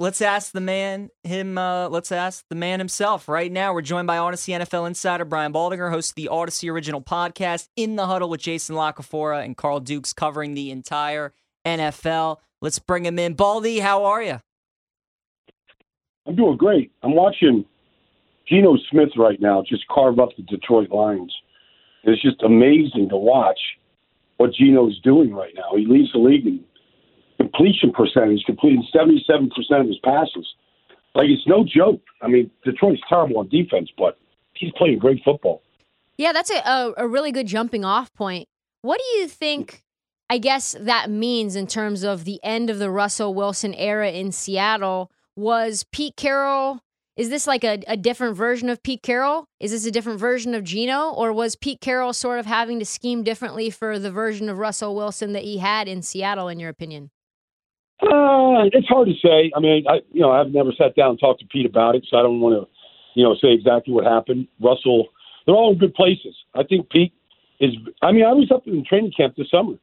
Let's ask the man him. Uh, let's ask the man himself right now. We're joined by Audacy NFL insider Brian Baldinger, host of the Audacy original podcast In the Huddle with Jason La Canfora and Carl Dukes, covering the entire NFL. Let's bring him in. Baldy, how are you? I'm doing great. I'm watching Geno Smith right now just carve up the Detroit Lions. It's just amazing to watch what Geno's doing right now. He leads the league in completion percentage, completing 77% of his passes. Like, it's no joke. I mean, Detroit's terrible on defense, but he's playing great football. Yeah, that's a, a, really good jumping off point. What do you think, I guess, that means in terms of the end of the Russell Wilson era in Seattle? Was Pete Carroll, is this like a, a different version of Pete Carroll? Is this a different version of Geno? Or was Pete Carroll sort of having to scheme differently for the version of Russell Wilson that he had in Seattle, in your opinion? Uh, it's hard to say. I mean, I you know I've never sat down and talked to Pete about it, so I don't want to you know say exactly what happened. Russell, they're all in good places. I think Pete is. I mean, I was up in training camp this summer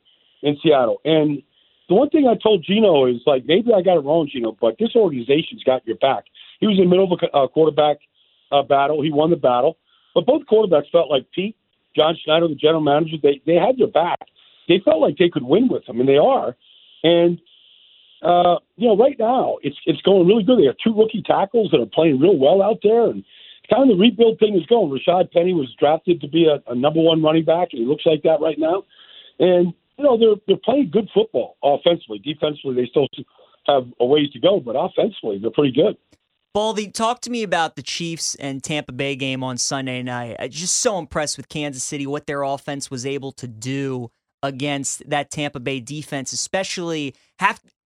in Seattle, and the one thing I told Geno is like maybe I got it wrong, Geno, but this organization's got your back. He was in the middle of a quarterback uh, battle. He won the battle, but both quarterbacks felt like Pete, John Schneider, the general manager, they they had their back. They felt like they could win with him, and they are. And uh, you know, right now it's it's going really good. They have two rookie tackles that are playing real well out there, and kind of the rebuild thing is going. Rashaad Penny was drafted to be a, a number one running back, and he looks like that right now. And you know, they're they're playing good football offensively. Defensively, they still have a ways to go, but offensively, they're pretty good. Baldy, talk to me about the Chiefs and Tampa Bay game on Sunday night. I'm just so impressed with Kansas City, what their offense was able to do against that Tampa Bay defense, especially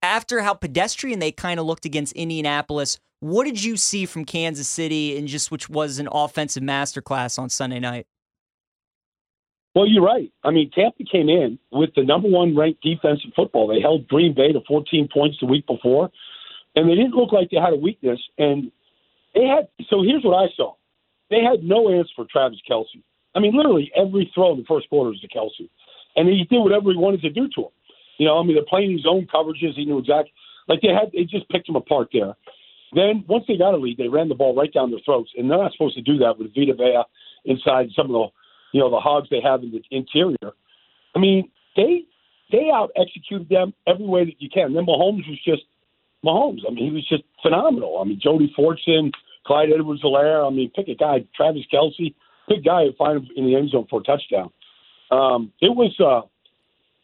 after how pedestrian they kind of looked against Indianapolis. What did you see from Kansas City and just which was an offensive masterclass on Sunday night? Well, you're right. I mean, Tampa came in with the number one ranked defense in football. They held Green Bay to 14 points the week before, and they didn't look like they had a weakness. And they had. So here's what I saw: they had no answer for Travis Kelce. I mean, literally every throw in the first quarter was to Kelce and he did whatever he wanted to do to him. You know, I mean, they're playing own coverages. He knew exactly. Like they had, they just picked him apart there. Then once they got a lead, they ran the ball right down their throats, and they're not supposed to do that with Vita Vea inside some of the, you know, the hogs they have in the interior. I mean, they they out executed them every way that you can. Then Mahomes was just Mahomes. I mean, he was just phenomenal. I mean, Jody Fortson, Clyde Edwards-Helaire. I mean, pick a guy, Travis Kelce, pick a guy and find him in the end zone for a touchdown um, it was uh,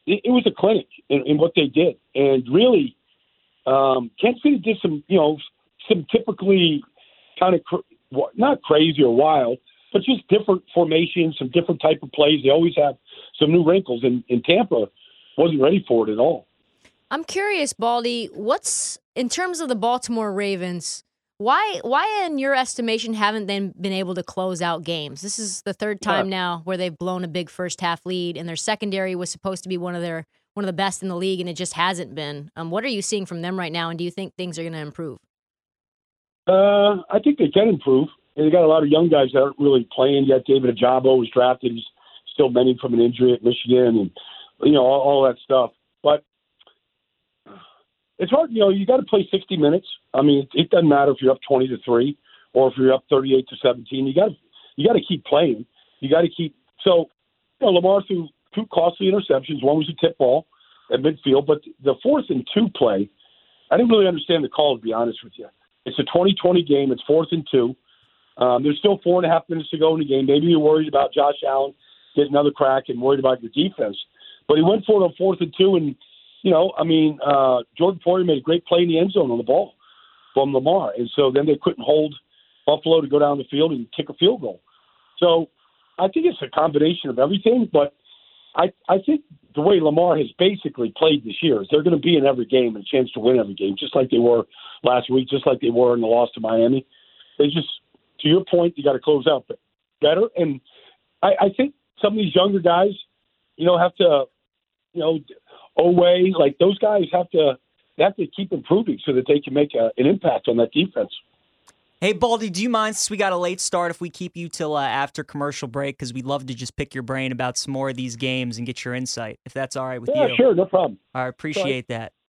it, it, was a clinic in, in, what they did, and really, um, Kansas City did some you know some typically kind of cr- not crazy or wild, but just different formations, some different type of plays. They always have some new wrinkles, and, and Tampa wasn't ready for it at all. I'm curious, Baldy. What's in terms of the Baltimore Ravens? Why, why, in your estimation, haven't they been able to close out games? This is the third time yeah. now where they've blown a big first half lead, and their secondary was supposed to be one of their one of the best in the league, and it just hasn't been. Um, what are you seeing from them right now, and do you think things are going to improve? Uh, I think they can improve. They got a lot of young guys that aren't really playing yet. David Ojabo was drafted; he's still mending from an injury at Michigan, and you know all, all that stuff. But it's hard. You know, you got to play 60 minutes. I mean, it, it doesn't matter if you're up 20 to three or if you're up 38 to 17. You got to you got to keep playing. You got to keep. So, you know, Lamar threw two costly interceptions. One was a tip ball. at midfield. But the fourth and two play, I didn't really understand the call, to be honest with you. It's a 2020 game. It's fourth and two. Um, there's still four and a half minutes to go in the game. Maybe you're worried about Josh Allen getting another crack and worried about your defense. But he went for it on fourth and two, and you know, I mean, uh, Jordan Poyer made a great play in the end zone on the ball from Lamar, and so then they couldn't hold Buffalo to go down the field and kick a field goal. So I think it's a combination of everything, but I I think the way Lamar has basically played this year is they're going to be in every game and a chance to win every game, just like they were last week, just like they were in the loss to Miami. They just, to your point, you got to close out better, and I, I think some of these younger guys, you know, have to, you know, Oweh, like those guys have to they have to keep improving so that they can make a, an impact on that defense. Hey, Baldy, do you mind since we got a late start if we keep you till uh, after commercial break? Because we'd love to just pick your brain about some more of these games and get your insight, if that's all right with yeah, you. Yeah, sure, no problem. I appreciate that.